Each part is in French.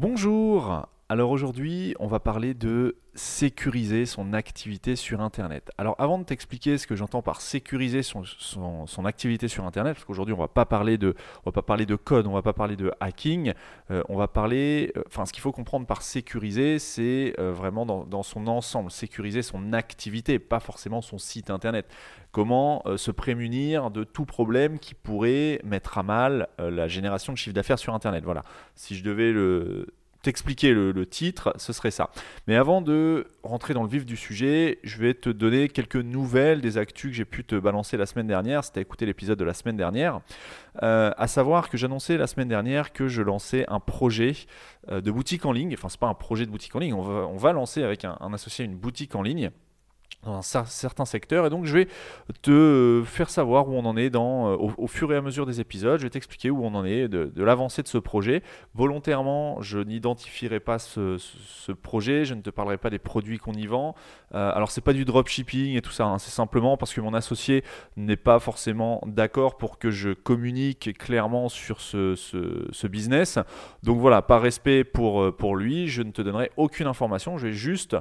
Bonjour Alors aujourd'hui, on va parler de sécuriser son activité sur Internet. Alors avant de t'expliquer ce que j'entends par sécuriser son, activité sur Internet, parce qu'aujourd'hui on va pas parler de, va pas parler de code, on va pas parler de hacking, euh, on va parler, euh, enfin ce qu'il faut comprendre par sécuriser, c'est euh, vraiment dans, dans, son ensemble, sécuriser son activité, pas forcément son site Internet. Comment se prémunir de tout problème qui pourrait mettre à mal la génération de chiffre d'affaires sur Internet? Voilà. Si je devais le t'expliquer le, titre, ce serait ça. Mais avant de rentrer dans le vif du sujet, je vais te donner quelques nouvelles des actus que j'ai pu te balancer la semaine dernière, si tu as écouté l'épisode de la semaine dernière. Euh, à savoir que j'annonçais la semaine dernière que je lançais un projet euh, de boutique en ligne. Enfin, c'est pas un projet de boutique en ligne, on va, lancer avec un associé une boutique en ligne dans un certain secteur et donc je vais te faire savoir où on en est dans, euh, au, fur et à mesure des épisodes, je vais t'expliquer où on en est de, l'avancée de ce projet. Volontairement, je n'identifierai pas ce, projet, je ne te parlerai pas des produits qu'on y vend. Euh, alors c'est pas du dropshipping et tout ça, hein. c'est simplement parce que mon associé n'est pas forcément d'accord pour que je communique clairement sur ce, ce, business. Donc voilà, par respect pour, euh, pour lui, je ne te donnerai aucune information, je vais juste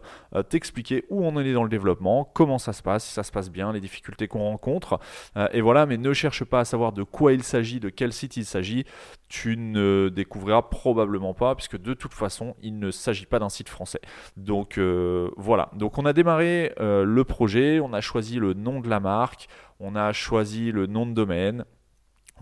t'expliquer où on en est dans le développement comment ça se passe, si ça se passe bien, les difficultés qu'on rencontre. Euh, et voilà, mais ne cherche pas à savoir de quoi il s'agit, de quel site il s'agit. Tu ne découvriras probablement pas, puisque de toute façon, il ne s'agit pas d'un site français. Donc euh, voilà, donc on a démarré euh, le projet, on a choisi le nom de la marque, on a choisi le nom de domaine.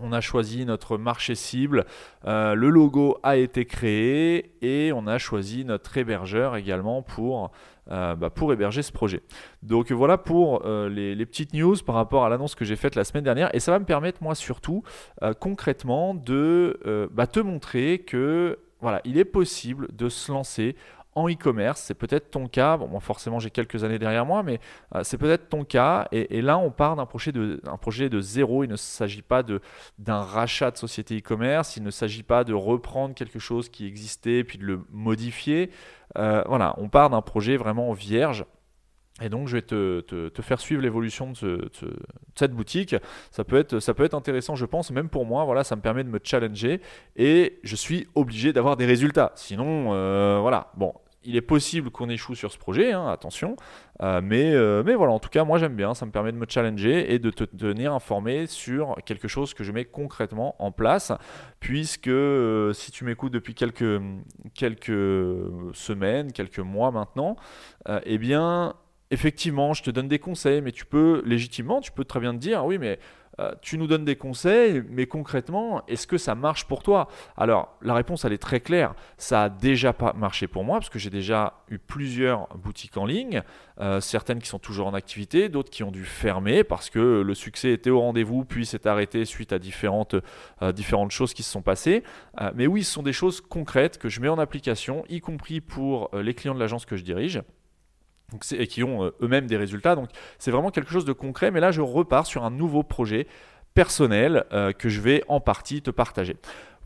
On a choisi notre marché cible, le logo a été créé et on a choisi notre hébergeur également pour euh, bah, héberger ce projet. Donc voilà pour euh, les, petites news par rapport à l'annonce que j'ai faite la semaine dernière. Et ça va me permettre, moi surtout, euh, concrètement, de bah, te montrer que voilà, il est possible de se lancer en e-commerce. C'est peut-être ton cas. Bon, moi, forcément, j'ai quelques années derrière moi, mais c'est peut-être ton cas. Et, là, on part d'un projet, de, projet de zéro. Il ne s'agit pas d'un rachat de société e-commerce. Il ne s'agit pas de reprendre quelque chose qui existait puis de le modifier. Euh, voilà, on part d'un projet vraiment vierge. Et donc, je vais te, faire suivre l'évolution de, cette boutique. Ça peut, être, ça peut être intéressant, je pense, même pour moi. Voilà, ça me permet de me challenger et je suis obligé d'avoir des résultats. Sinon, euh, voilà. Bon, il est possible qu'on échoue sur ce projet, hein, attention. Euh, mais, euh, mais voilà, en tout cas, moi j'aime bien, ça me permet de me challenger et de te tenir informé sur quelque chose que je mets concrètement en place. Puisque euh, si tu m'écoutes depuis quelques, quelques semaines, quelques mois maintenant, eh bien, effectivement, je te donne des conseils, mais tu peux légitimement, tu peux très bien te dire, oui, mais euh, tu nous donnes des conseils, mais concrètement, est-ce que ça marche pour toi? Alors, la réponse, elle est très claire. Ça a déjà pas marché pour moi, parce que j'ai déjà eu plusieurs boutiques en ligne, euh, certaines qui sont toujours en activité, d'autres qui ont dû fermer parce que le succès était au rendez-vous, puis s'est arrêté suite à différentes, euh, différentes choses qui se sont passées. mais oui, ce sont des choses concrètes que je mets en application, y compris pour les clients de l'agence que je dirige et qui ont euh, eux-mêmes des résultats. Donc c'est vraiment quelque chose de concret, mais là je repars sur un nouveau projet personnel euh, que je vais en partie te partager.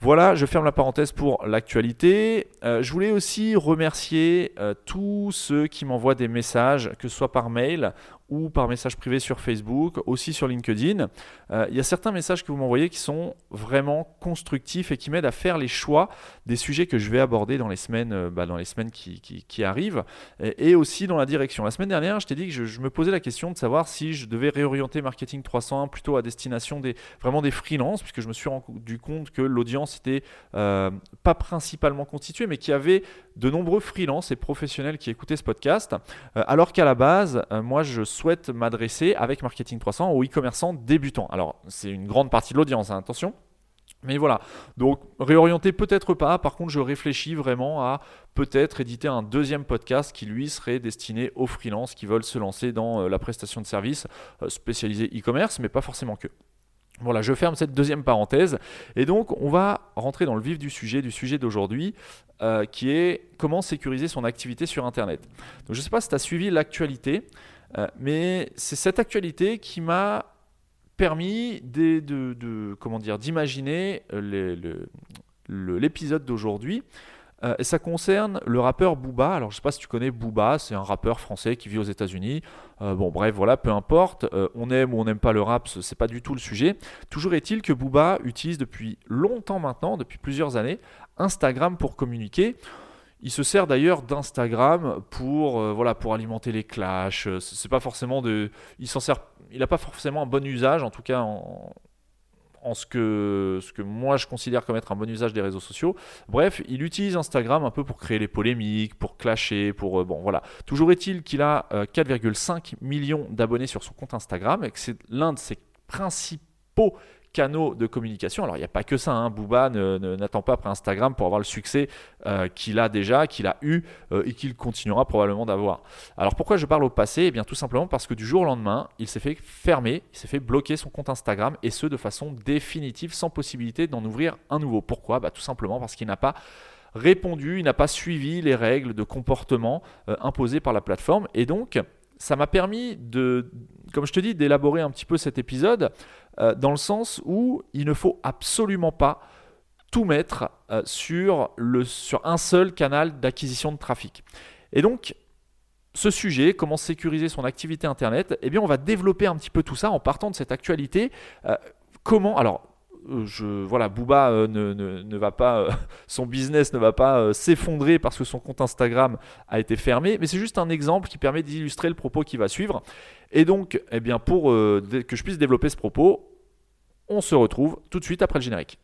Voilà, je ferme la parenthèse pour l'actualité. Euh, je voulais aussi remercier tous ceux qui m'envoient des messages, que ce soit par mail ou par message privé sur Facebook, aussi sur LinkedIn. Euh, il y a certains messages que vous m'envoyez qui sont vraiment constructifs et qui m'aident à faire les choix des sujets que je vais aborder dans les semaines, euh, bah, dans les semaines qui, qui, arrivent et, aussi dans la direction. La semaine dernière, je t'ai dit que je, me posais la question de savoir si je devais réorienter Marketing 301 plutôt à destination des, vraiment des freelances, puisque je me suis rendu compte que l'audience était euh, pas principalement constituée, mais qu'il y avait de nombreux freelances et professionnels qui écoutaient ce podcast, alors qu'à la base, moi, je souhaite m'adresser avec Marketing 300 aux e-commerçants débutants. Alors, c'est une grande partie de l'audience, hein, attention. Mais voilà, donc réorienter peut-être pas, par contre je réfléchis vraiment à peut-être éditer un deuxième podcast qui lui serait destiné aux freelances qui veulent se lancer dans euh, la prestation de services euh, spécialisés e-commerce, mais pas forcément que. Voilà, je ferme cette deuxième parenthèse. Et donc, on va rentrer dans le vif du sujet, du sujet d'aujourd'hui, euh, qui est comment sécuriser son activité sur Internet. Donc, je ne sais pas si tu as suivi l'actualité, euh, mais c'est cette actualité qui m'a permis de, comment dire, d'imaginer euh, l'épisode d'aujourd'hui. Euh, et ça concerne le rappeur Booba. Alors je sais pas si tu connais Booba, c'est un rappeur français qui vit aux États-Unis. Bon bref, voilà, peu importe. On aime ou on n'aime pas le rap, c'est pas du tout le sujet. Toujours est-il que Booba utilise depuis longtemps maintenant, depuis plusieurs années, Instagram pour communiquer. Il se sert d'ailleurs d'Instagram pour, voilà, pour alimenter les clashs. C'est pas forcément de, il s'en sert, il n'a pas forcément un bon usage, en tout cas en, en ce que, ce que moi je considère comme être un bon usage des réseaux sociaux. Bref, il utilise Instagram un peu pour créer les polémiques, pour clasher, pour... Euh, bon voilà. Toujours est-il qu'il a 4,5 euh, millions d'abonnés sur son compte Instagram et que c'est l'un de ses principaux canaux de communication. Alors il n'y a pas que ça, hein. Booba n'attend pas après Instagram pour avoir le succès euh, qu'il a déjà, qu'il a eu euh, et qu'il continuera probablement d'avoir. Alors pourquoi je parle au passé? Eh bien tout simplement parce que du jour au lendemain, il s'est fait fermer, il s'est fait bloquer son compte Instagram et ce de façon définitive sans possibilité d'en ouvrir un nouveau. Pourquoi? Bah, Tout simplement parce qu'il n'a pas répondu, il n'a pas suivi les règles de comportement euh, imposées par la plateforme et donc ça m'a permis de, comme je te dis, d'élaborer un petit peu cet épisode euh, dans le sens où il ne faut absolument pas tout mettre euh, sur, le, sur un seul canal d'acquisition de trafic. Et donc, ce sujet, comment sécuriser son activité Internet, eh bien, on va développer un petit peu tout ça en partant de cette actualité. Euh, comment, alors, je, voilà, Booba euh, ne, va pas, euh, son business ne va pas s'effondrer parce que son compte Instagram a été fermé, mais c'est juste un exemple qui permet d'illustrer le propos qui va suivre. Et donc, eh bien, pour que je puisse développer ce propos, on se retrouve tout de suite après le générique.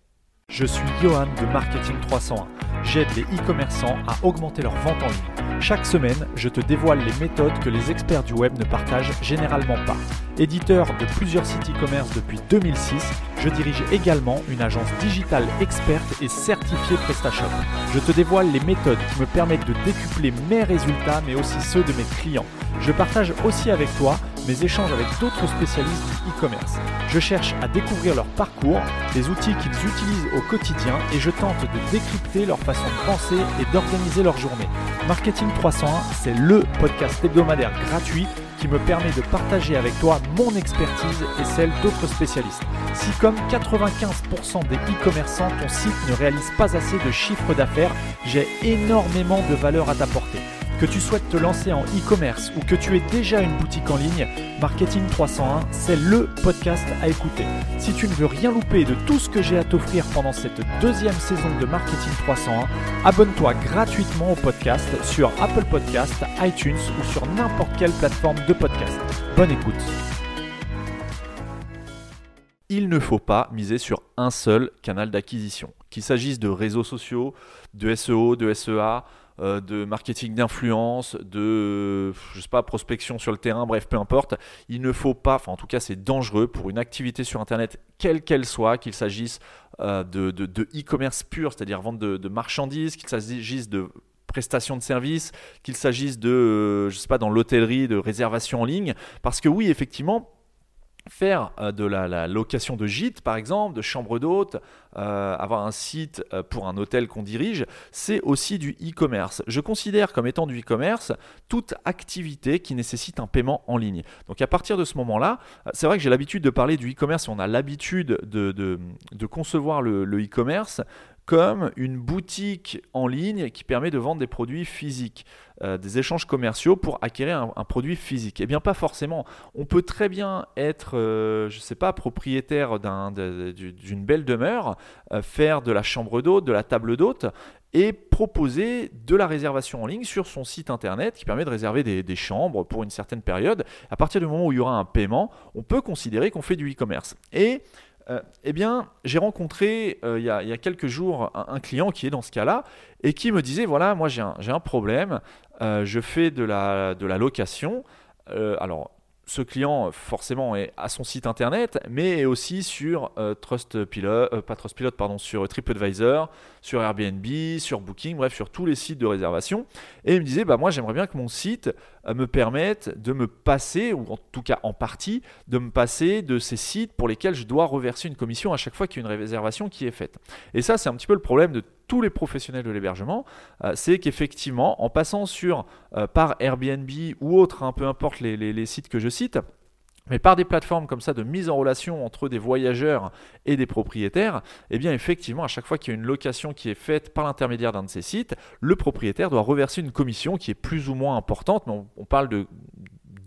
Je suis Johan de Marketing 301. J'aide les e-commerçants à augmenter leurs ventes en ligne. Chaque semaine, je te dévoile les méthodes que les experts du web ne partagent généralement pas. Éditeur de plusieurs sites e-commerce depuis 2006, je dirige également une agence digitale experte et certifiée PrestaShop. Je te dévoile les méthodes qui me permettent de décupler mes résultats mais aussi ceux de mes clients. Je partage aussi avec toi mes échanges avec d'autres spécialistes du e-commerce. Je cherche à découvrir leur parcours, les outils qu'ils utilisent au quotidien et je tente de décrypter leur façon de penser et d'organiser leur journée. Marketing 301, c'est le podcast hebdomadaire gratuit qui me permet de partager avec toi mon expertise et celle d'autres spécialistes. Si comme 95% des e-commerçants, ton site ne réalise pas assez de chiffre d'affaires, j'ai énormément de valeur à t'apporter. Que tu souhaites te lancer en e-commerce ou que tu aies déjà une boutique en ligne, Marketing 301, c'est le podcast à écouter. Si tu ne veux rien louper de tout ce que j'ai à t'offrir pendant cette deuxième saison de Marketing 301, abonne-toi gratuitement au podcast sur Apple Podcast, iTunes ou sur n'importe quelle plateforme de podcast. Bonne écoute. Il ne faut pas miser sur un seul canal d'acquisition, qu'il s'agisse de réseaux sociaux, de SEO, de SEA, euh, de marketing d'influence, de je sais pas prospection sur le terrain, bref, peu importe. Il ne faut pas, enfin en tout cas c'est dangereux pour une activité sur Internet, quelle qu'elle soit, qu'il s'agisse euh, de e-commerce pur, c'est-à-dire vente de, marchandises, qu'il s'agisse de prestations de services, qu'il s'agisse de, euh, je sais pas, dans l'hôtellerie, de réservation en ligne, parce que oui, effectivement, faire euh, de la, location de gîte, par exemple, de chambre d'hôte, euh, avoir un site euh, pour un hôtel qu'on dirige, c'est aussi du e-commerce. Je considère comme étant du e-commerce toute activité qui nécessite un paiement en ligne. Donc à partir de ce moment-là, c'est vrai que j'ai l'habitude de parler du e-commerce, on a l'habitude de, concevoir le e-commerce comme une boutique en ligne qui permet de vendre des produits physiques, euh, des échanges commerciaux pour acquérir un, produit physique. Eh bien, pas forcément. On peut très bien être, euh, je ne sais pas, propriétaire d'une belle demeure, euh, faire de la chambre d'hôte, de la table d'hôte et proposer de la réservation en ligne sur son site internet qui permet de réserver des, des, chambres pour une certaine période. À partir du moment où il y aura un paiement, on peut considérer qu'on fait du e-commerce. Et euh, eh bien, j'ai rencontré euh, il, y a, quelques jours un, client qui est dans ce cas-là et qui me disait voilà, moi j'ai un, problème, euh, je fais de la, de la location. alors, ce client forcément est à son site internet, mais est aussi sur euh, Trustpilot, euh, pas Trustpilot, pardon, sur TripAdvisor, sur Airbnb, sur Booking, bref, sur tous les sites de réservation. Et il me disait, bah moi j'aimerais bien que mon site euh, me permette de me passer, ou en tout cas en partie, de me passer de ces sites pour lesquels je dois reverser une commission à chaque fois qu'il y a une réservation qui est faite. Et ça, c'est un petit peu le problème de tous les professionnels de l'hébergement, euh, c'est qu'effectivement, en passant sur euh, par Airbnb ou autre, hein, peu importe les, sites que je cite, Mais par des plateformes comme ça de mise en relation entre des voyageurs et des propriétaires, eh bien effectivement, à chaque fois qu'il y a une location qui est faite par l'intermédiaire d'un de ces sites, le propriétaire doit reverser une commission qui est plus ou moins importante, mais on, parle de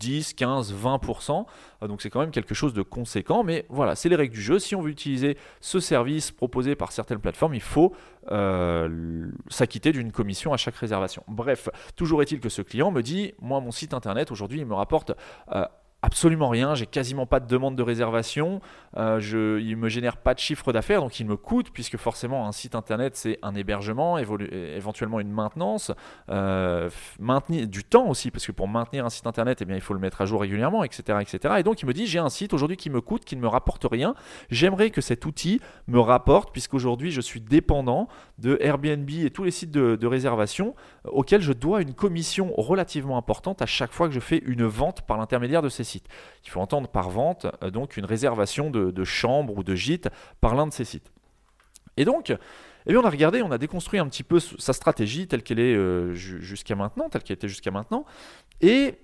10, 15, 20%. Donc c'est quand même quelque chose de conséquent. Mais voilà, c'est les règles du jeu. Si on veut utiliser ce service proposé par certaines plateformes, il faut euh, s'acquitter d'une commission à chaque réservation. Bref, toujours est-il que ce client me dit, moi mon site internet aujourd'hui, il me rapporte... Euh, absolument rien, j'ai quasiment pas de demande de réservation, euh, je, il me génère pas de chiffre d'affaires, donc il me coûte, puisque forcément un site internet c'est un hébergement, éventuellement une maintenance, euh, maintenir du temps aussi, parce que pour maintenir un site internet, eh bien, il faut le mettre à jour régulièrement, etc. etc. Et donc il me dit j'ai un site aujourd'hui qui me coûte, qui ne me rapporte rien, j'aimerais que cet outil me rapporte, puisqu'aujourd'hui je suis dépendant de Airbnb et tous les sites de, de réservation euh, auxquels je dois une commission relativement importante à chaque fois que je fais une vente par l'intermédiaire de ces sites. Il faut entendre par vente euh, donc une réservation de, de chambre ou de gîte par l'un de ces sites. Et donc, eh bien, on a regardé, on a déconstruit un petit peu sa stratégie telle qu'elle est euh, jusqu'à maintenant, telle qu'elle était jusqu'à maintenant. Et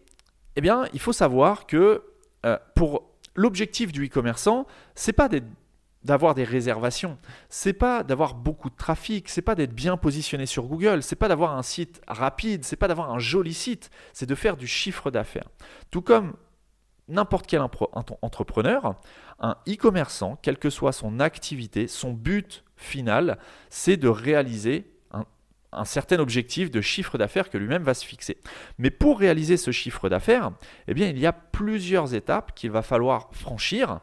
eh bien, il faut savoir que euh, pour l'objectif du e-commerçant, c'est pas d'avoir des réservations, c'est pas d'avoir beaucoup de trafic, c'est pas d'être bien positionné sur Google, c'est pas d'avoir un site rapide, c'est pas d'avoir un joli site, c'est de faire du chiffre d'affaires. Tout comme n'importe quel entrepreneur, un e-commerçant, quelle que soit son activité, son but final, c'est de réaliser un, certain objectif de chiffre d'affaires que lui-même va se fixer. Mais pour réaliser ce chiffre d'affaires, eh bien, il y a plusieurs étapes qu'il va falloir franchir.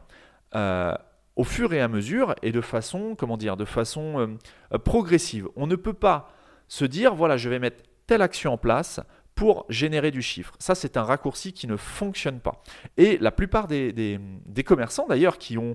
Euh, au fur et à mesure et de façon, comment dire, de façon euh, progressive. On ne peut pas se dire, voilà, je vais mettre telle action en place pour générer du chiffre. Ça, c'est un raccourci qui ne fonctionne pas. Et la plupart des, commerçants, d'ailleurs, qui ont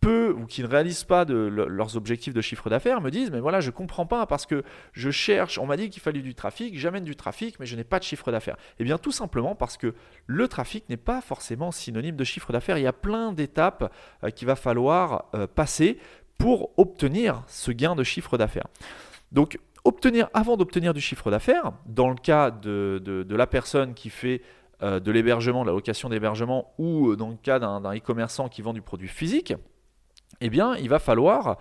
peu ou qui ne réalisent pas leurs objectifs de chiffre d'affaires me disent mais voilà je comprends pas parce que je cherche on m'a dit qu'il fallait du trafic j'amène du trafic mais je n'ai pas de chiffre d'affaires eh bien tout simplement parce que le trafic n'est pas forcément synonyme de chiffre d'affaires il y a plein d'étapes euh, qu'il va falloir euh, passer pour obtenir ce gain de chiffre d'affaires donc obtenir, avant d'obtenir du chiffre d'affaires, dans le cas de, la personne qui fait euh, de l'hébergement, de la location d'hébergement, ou euh, dans le cas d'un e-commerçant qui vend du produit physique, eh bien, il va falloir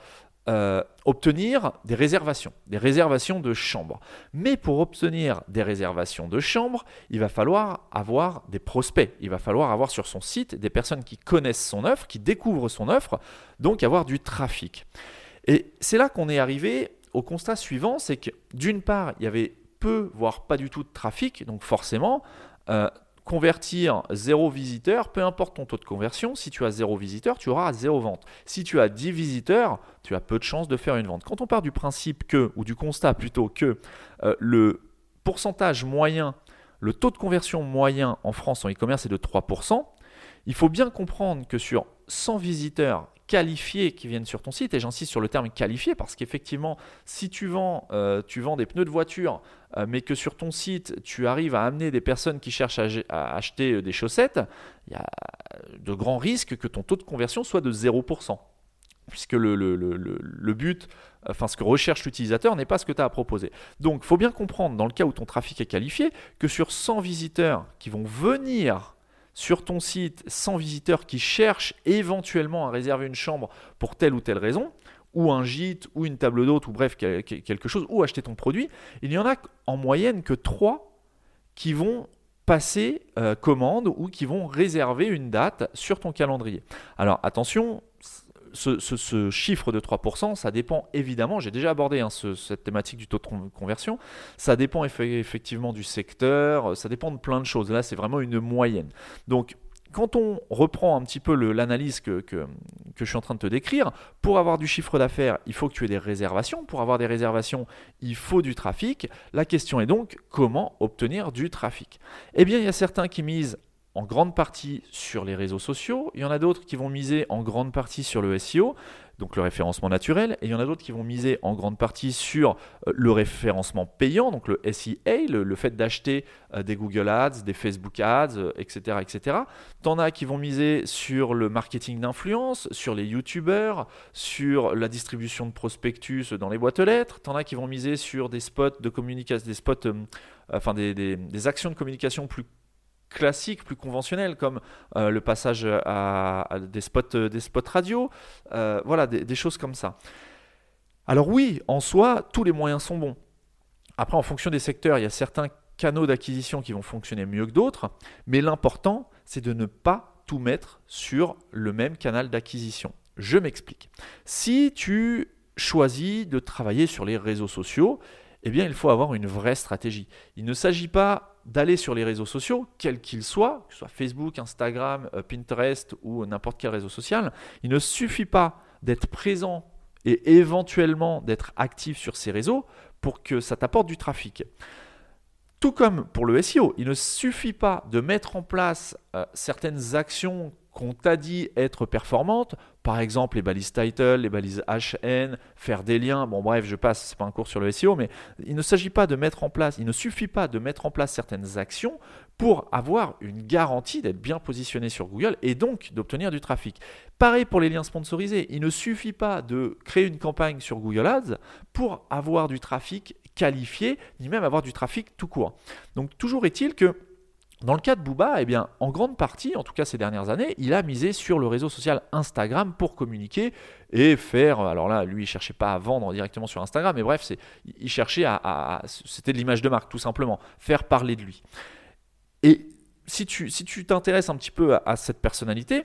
euh, obtenir des réservations, des réservations de chambres. Mais pour obtenir des réservations de chambres, il va falloir avoir des prospects. Il va falloir avoir sur son site des personnes qui connaissent son offre, qui découvrent son offre, donc avoir du trafic. Et c'est là qu'on est arrivé au constat suivant, c'est que d'une part, il y avait peu, voire pas du tout de trafic, donc forcément, euh, convertir zéro visiteur, peu importe ton taux de conversion, si tu as zéro visiteur, tu auras zéro vente. Si tu as 10 visiteurs, tu as peu de chances de faire une vente. Quand on part du principe que, ou du constat plutôt que euh, le pourcentage moyen, le taux de conversion moyen en France en e-commerce est de 3%, il faut bien comprendre que sur 100 visiteurs qualifiés qui viennent sur ton site, et j'insiste sur le terme qualifié parce qu'effectivement, si tu vends, euh, tu vends des pneus de voiture, euh, mais que sur ton site, tu arrives à amener des personnes qui cherchent à, acheter euh, des chaussettes, il y a de grands risques que ton taux de conversion soit de 0%. Puisque le, le, le, le but, enfin ce que recherche l'utilisateur n'est pas ce que tu as à proposer. Donc il faut bien comprendre, dans le cas où ton trafic est qualifié, que sur 100 visiteurs qui vont venir sur ton site sans visiteurs qui cherchent éventuellement à réserver une chambre pour telle ou telle raison, ou un gîte, ou une table d'hôte, ou bref, quelque chose, ou acheter ton produit, il n'y en a en moyenne que 3 qui vont passer euh, commande ou qui vont réserver une date sur ton calendrier. Alors attention, ce, chiffre de 3%, ça dépend évidemment, j'ai déjà abordé hein, cette thématique du taux de conversion, ça dépend effectivement du secteur, ça dépend de plein de choses. Là, c'est vraiment une moyenne. Donc, quand on reprend un petit peu l'analyse que, que, je suis en train de te décrire, pour avoir du chiffre d'affaires, il faut que tu aies des réservations. Pour avoir des réservations, il faut du trafic. La question est donc comment obtenir du trafic? Eh bien, il y a certains qui misent en grande partie sur les réseaux sociaux, il y en a d'autres qui vont miser en grande partie sur le SEO, donc le référencement naturel, et il y en a d'autres qui vont miser en grande partie sur euh, le référencement payant, donc le SEA, le, fait d'acheter euh, des Google Ads, des Facebook Ads, etc. Euh, etc. T'en as qui vont miser sur le marketing d'influence, sur les YouTubers, sur la distribution de prospectus dans les boîtes aux lettres, t'en as qui vont miser sur des spots de communication, des spots, enfin des, des actions de communication plus classiques, plus conventionnels, comme euh, le passage à, des, spots, euh, des spots radio, euh, voilà, des, choses comme ça. Alors oui, en soi, tous les moyens sont bons. Après, en fonction des secteurs, il y a certains canaux d'acquisition qui vont fonctionner mieux que d'autres, mais l'important, c'est de ne pas tout mettre sur le même canal d'acquisition. Je m'explique. Si tu choisis de travailler sur les réseaux sociaux, eh bien, il faut avoir une vraie stratégie. Il ne s'agit pas d'aller sur les réseaux sociaux, quels qu'ils soient, que ce soit Facebook, Instagram, euh, Pinterest ou n'importe quel réseau social. Il ne suffit pas d'être présent et éventuellement d'être actif sur ces réseaux pour que ça t'apporte du trafic. Tout comme pour le SEO, il ne suffit pas de mettre en place euh, certaines actions qu'on t'a dit être performantes, par exemple les balises title, les balises HN, faire des liens, bon bref, je passe, c'est pas un cours sur le SEO, mais il ne s'agit pas de mettre en place, il ne suffit pas de mettre en place certaines actions pour avoir une garantie d'être bien positionné sur Google et donc d'obtenir du trafic. Pareil pour les liens sponsorisés, il ne suffit pas de créer une campagne sur Google Ads pour avoir du trafic qualifié, ni même avoir du trafic tout court. Donc toujours est-il que dans le cas de Booba, eh bien, en grande partie, en tout cas ces dernières années, il a misé sur le réseau social Instagram pour communiquer et faire. Alors là, lui, il cherchait pas à vendre directement sur Instagram, mais bref, il cherchait à, c'était de l'image de marque, tout simplement, faire parler de lui. Et si tu si tu t'intéresses un petit peu à, à cette personnalité,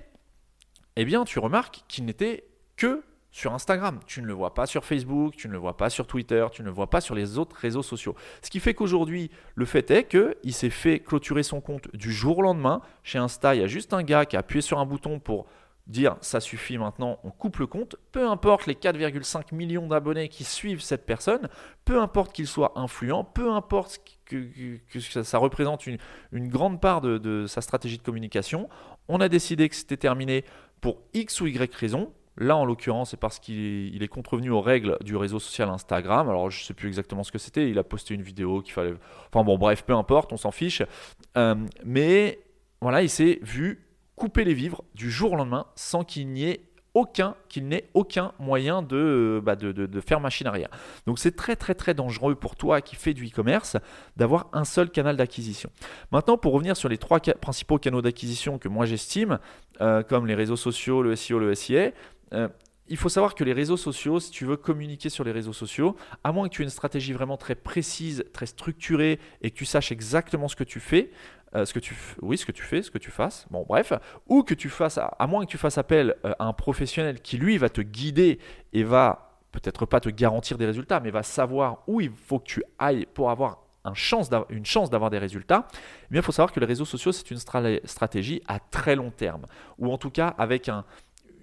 eh bien, tu remarques qu'il n'était que sur Instagram. Tu ne le vois pas sur Facebook, tu ne le vois pas sur Twitter, tu ne le vois pas sur les autres réseaux sociaux. Ce qui fait qu'aujourd'hui, le fait est qu'il s'est fait clôturer son compte du jour au lendemain. Chez Insta, il y a juste un gars qui a appuyé sur un bouton pour dire ça suffit maintenant, on coupe le compte. Peu importe les 4,5 millions d'abonnés qui suivent cette personne, peu importe qu'il soit influent, peu importe que, ça, représente une, grande part de, de sa stratégie de communication, on a décidé que c'était terminé pour X ou Y raison Là, en l'occurrence, c'est parce qu'il est contrevenu aux règles du réseau social Instagram. Alors, je ne sais plus exactement ce que c'était. Il a posté une vidéo qu'il fallait. Enfin, bon, bref, peu importe, on s'en fiche. Euh, mais voilà, il s'est vu couper les vivres du jour au lendemain sans qu'il n'y aucun, qu'il n'ait aucun moyen de, bah, de, faire machine arrière. Donc c'est très très très dangereux pour toi qui fais du e-commerce d'avoir un seul canal d'acquisition. Maintenant, pour revenir sur les trois principaux canaux d'acquisition que moi j'estime, euh, comme les réseaux sociaux, le SEO, le SIA, euh, il faut savoir que les réseaux sociaux, si tu veux communiquer sur les réseaux sociaux, à moins que tu aies une stratégie vraiment très précise, très structurée et que tu saches exactement ce que tu fais, euh, ce que tu, oui, ce que tu fais, ce que tu fasses, bon bref, ou que tu fasses, à, moins que tu fasses appel euh, à un professionnel qui lui va te guider et va peut-être pas te garantir des résultats, mais va savoir où il faut que tu ailles pour avoir une chance d'avoir des résultats, eh il faut savoir que les réseaux sociaux, c'est une stratégie à très long terme, ou en tout cas avec un,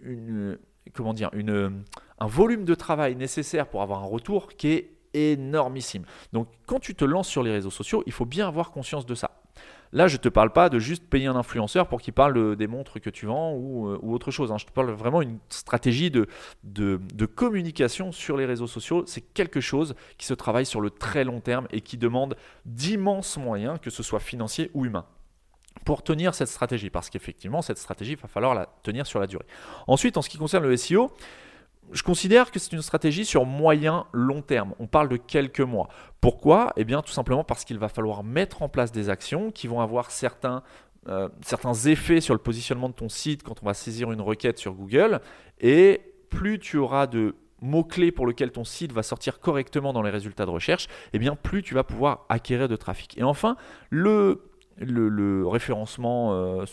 une, comment dire, un volume de travail nécessaire pour avoir un retour qui est énormissime. Donc quand tu te lances sur les réseaux sociaux, il faut bien avoir conscience de ça. Là, je ne te parle pas de juste payer un influenceur pour qu'il parle des montres que tu vends ou, euh, autre chose. Hein. Je te parle vraiment d'une stratégie de, communication sur les réseaux sociaux. C'est quelque chose qui se travaille sur le très long terme et qui demande d'immenses moyens, que ce soit financiers ou humains pour tenir cette stratégie, parce qu'effectivement, cette stratégie, il va falloir la tenir sur la durée. Ensuite, en ce qui concerne le SEO, je considère que c'est une stratégie sur moyen long terme. On parle de quelques mois. Pourquoi? Eh bien, tout simplement parce qu'il va falloir mettre en place des actions qui vont avoir certains, euh, certains effets sur le positionnement de ton site quand on va saisir une requête sur Google. Et plus tu auras de mots-clés pour lesquels ton site va sortir correctement dans les résultats de recherche, eh bien plus tu vas pouvoir acquérir de trafic. Et enfin, le le, référencement euh,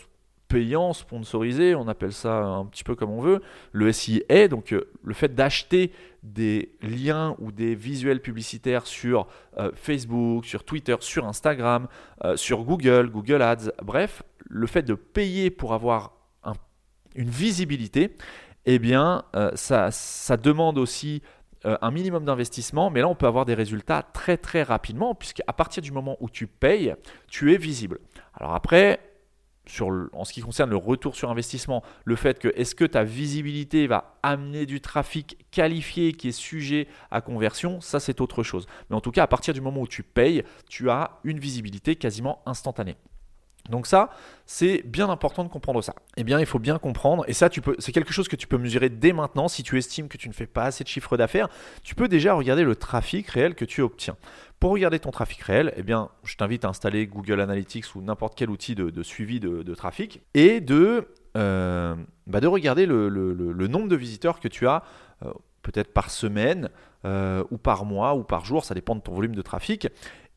payant, sponsorisé, on appelle ça un petit peu comme on veut, le SIA, donc euh, le fait d'acheter des liens ou des visuels publicitaires sur euh, Facebook, sur Twitter, sur Instagram, sur Google, Google Ads, bref, le fait de payer pour avoir une visibilité, eh bien, ça, ça demande aussi euh, un minimum d'investissement, mais là on peut avoir des résultats très très rapidement, puisqu'à partir du moment où tu payes, tu es visible. Alors après, en ce qui concerne le retour sur investissement, le fait que est-ce que ta visibilité va amener du trafic qualifié qui est sujet à conversion, ça c'est autre chose. Mais en tout cas, à partir du moment où tu payes, tu as une visibilité quasiment instantanée. Donc ça, c'est bien important de comprendre ça. Eh bien, il faut bien comprendre, et ça, c'est quelque chose que tu peux mesurer dès maintenant. Si tu estimes que tu ne fais pas assez de chiffre d'affaires, tu peux déjà regarder le trafic réel que tu obtiens. Pour regarder ton trafic réel, eh bien, je t'invite à installer Google Analytics ou n'importe quel outil de, suivi de, trafic et de, euh, bah, de regarder le, nombre de visiteurs que tu as, euh, peut-être par semaine euh, ou par mois ou par jour, ça dépend de ton volume de trafic.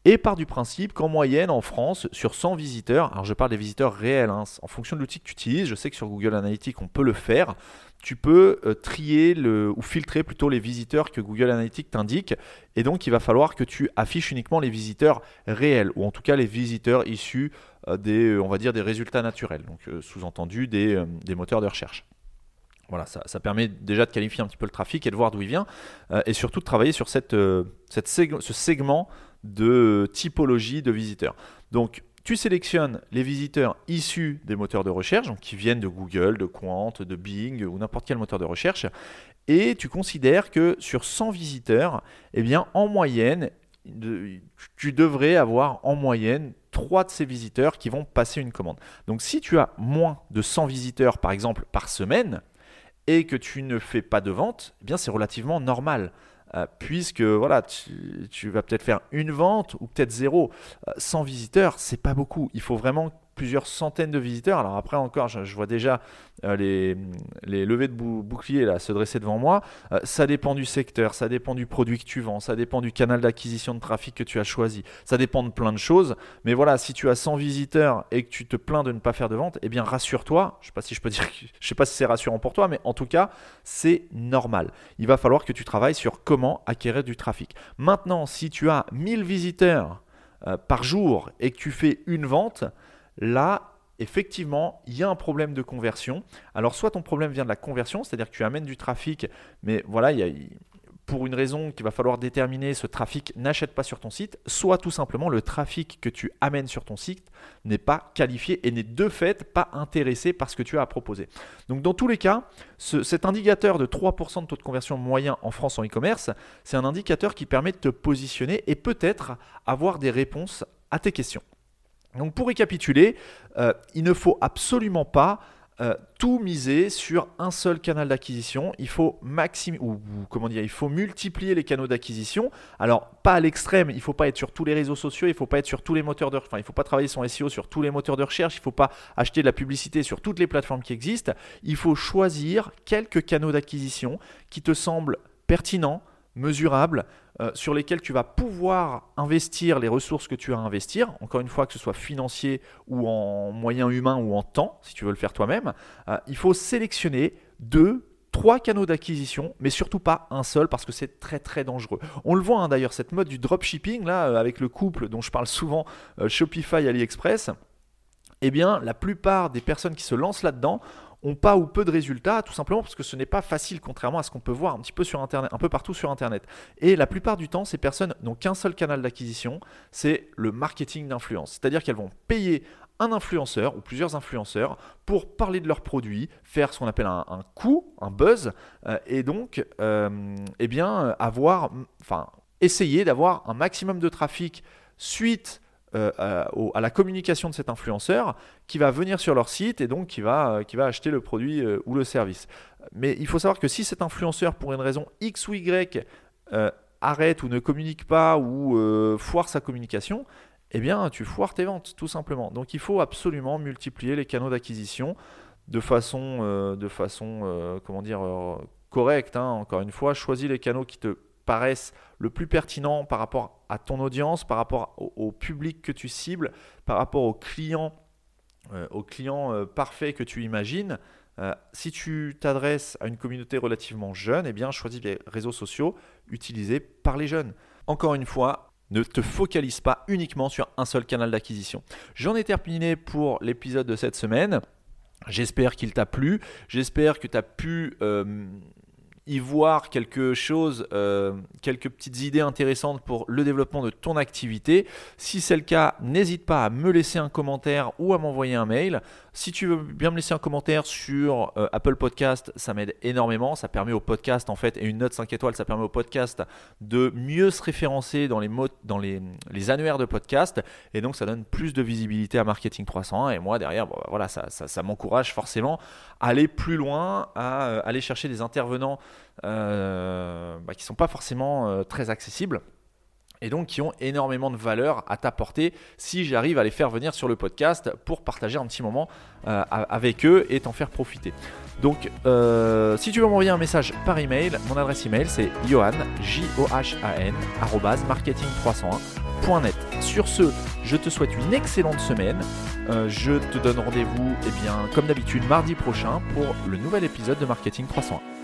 Et part du principe qu'en moyenne, en France, sur 100 visiteurs, alors je parle des visiteurs réels, hein, en fonction de l'outil que tu utilises, je sais que sur Google Analytics, on peut le faire, tu peux euh, trier le, ou filtrer plutôt les visiteurs que Google Analytics t'indique. Et donc, il va falloir que tu affiches uniquement les visiteurs réels, ou en tout cas les visiteurs issus euh, des, euh, on va dire, des résultats naturels, donc sous-entendu des, moteurs de recherche. Voilà, ça, permet déjà de qualifier un petit peu le trafic et de voir d'où il vient, et surtout de travailler sur cette, cette ce segment de typologie de visiteurs. Donc, tu sélectionnes les visiteurs issus des moteurs de recherche, qui viennent de Google, de Quant, de Bing ou n'importe quel moteur de recherche, et tu considères que sur 100 visiteurs, eh bien, en moyenne, tu devrais avoir en moyenne 3 de ces visiteurs qui vont passer une commande. Donc si tu as moins de 100 visiteurs par exemple par semaine et que tu ne fais pas de vente, eh bien c'est relativement normal. Euh, puisque voilà, tu, vas peut-être faire une vente ou peut-être zéro. 100 euh, visiteurs, c'est pas beaucoup. Il faut vraiment plusieurs centaines de visiteurs. Alors après encore, je, vois déjà euh, les, les, levées de boucliers là, se dresser devant moi. Euh, ça dépend du secteur, ça dépend du produit que tu vends, ça dépend du canal d'acquisition de trafic que tu as choisi. Ça dépend de plein de choses. Mais voilà, si tu as 100 visiteurs et que tu te plains de ne pas faire de vente, eh bien rassure-toi. Je sais pas si je peux dire, je sais pas si c'est rassurant pour toi, mais en tout cas, c'est normal. Il va falloir que tu travailles sur comment acquérir du trafic. Maintenant, si tu as 1000 visiteurs euh, par jour et que tu fais une vente, là, effectivement, il y a un problème de conversion. Alors, soit ton problème vient de la conversion, c'est-à-dire que tu amènes du trafic, mais voilà, pour une raison qu'il va falloir déterminer, ce trafic n'achète pas sur ton site, soit tout simplement le trafic que tu amènes sur ton site n'est pas qualifié et n'est de fait pas intéressé par ce que tu as à proposer. Donc dans tous les cas, cet indicateur de 3% de taux de conversion moyen en France en e-commerce, c'est un indicateur qui permet de te positionner et peut-être avoir des réponses à tes questions. Donc pour récapituler, euh, il ne faut absolument pas euh, tout miser sur un seul canal d'acquisition. Il faut ou, comment dire, il faut multiplier les canaux d'acquisition. Alors pas à l'extrême, il ne faut pas être sur tous les réseaux sociaux, il ne faut pas être sur tous les moteurs de, enfin il faut pas travailler son SEO sur tous les moteurs de recherche, il ne faut pas acheter de la publicité sur toutes les plateformes qui existent. Il faut choisir quelques canaux d'acquisition qui te semblent pertinents, mesurables, euh, sur lesquels tu vas pouvoir investir les ressources que tu as à investir, encore une fois que ce soit financier ou en moyens humains ou en temps, si tu veux le faire toi-même, euh, il faut sélectionner deux, trois canaux d'acquisition, mais surtout pas un seul parce que c'est très très dangereux. On le voit hein, d'ailleurs, cette mode du dropshipping, là, euh, avec le couple dont je parle souvent, Shopify, AliExpress, eh bien, la plupart des personnes qui se lancent là-dedans ont pas ou peu de résultats, tout simplement parce que ce n'est pas facile, contrairement à ce qu'on peut voir un petit peu sur Internet, un peu partout sur Internet. Et la plupart du temps, ces personnes n'ont qu'un seul canal d'acquisition, c'est le marketing d'influence. C'est-à-dire qu'elles vont payer un influenceur ou plusieurs influenceurs pour parler de leurs produits, faire ce qu'on appelle un, coup, un buzz, euh, et donc, euh, eh bien, avoir, enfin, essayer d'avoir un maximum de trafic suite euh, à, la communication de cet influenceur qui va venir sur leur site et donc qui va, euh, qui va acheter le produit euh, ou le service. Mais il faut savoir que si cet influenceur, pour une raison X ou Y, arrête ou ne communique pas ou foire sa communication, eh bien tu foires tes ventes tout simplement. Donc il faut absolument multiplier les canaux d'acquisition de façon, de façon comment dire, correcte. Hein. Encore une fois, choisis les canaux qui te paraissent le plus pertinent par rapport à ton audience, par rapport au, public que tu cibles, par rapport aux clients, euh, aux clients euh, parfaits que tu imagines. Euh, si tu t'adresses à une communauté relativement jeune, eh bien choisis les réseaux sociaux utilisés par les jeunes. Encore une fois, ne te focalise pas uniquement sur un seul canal d'acquisition. J'en ai terminé pour l'épisode de cette semaine. J'espère qu'il t'a plu. J'espère que tu as pu y voir quelque chose, euh, quelques petites idées intéressantes pour le développement de ton activité. Si c'est le cas, n'hésite pas à me laisser un commentaire ou à m'envoyer un mail. Si tu veux bien me laisser un commentaire sur euh, Apple Podcast, ça m'aide énormément. Ça permet au podcast, en fait, et une note 5 étoiles, ça permet au podcast de mieux se référencer dans les, dans les, annuaires de podcast. Et donc, ça donne plus de visibilité à Marketing 301. Et moi, derrière, bah, voilà, ça, ça, m'encourage forcément à aller plus loin, à euh, aller chercher des intervenants euh, bah, qui ne sont pas forcément très accessibles et donc qui ont énormément de valeur à t'apporter si j'arrive à les faire venir sur le podcast pour partager un petit moment euh, avec eux et t'en faire profiter. Donc, euh, si tu veux m'envoyer un message par email, mon adresse email c'est johan, j o h a n marketing301.net. Sur ce, je te souhaite une excellente semaine. Euh, je te donne rendez-vous, eh bien, comme d'habitude, mardi prochain pour le nouvel épisode de Marketing 301.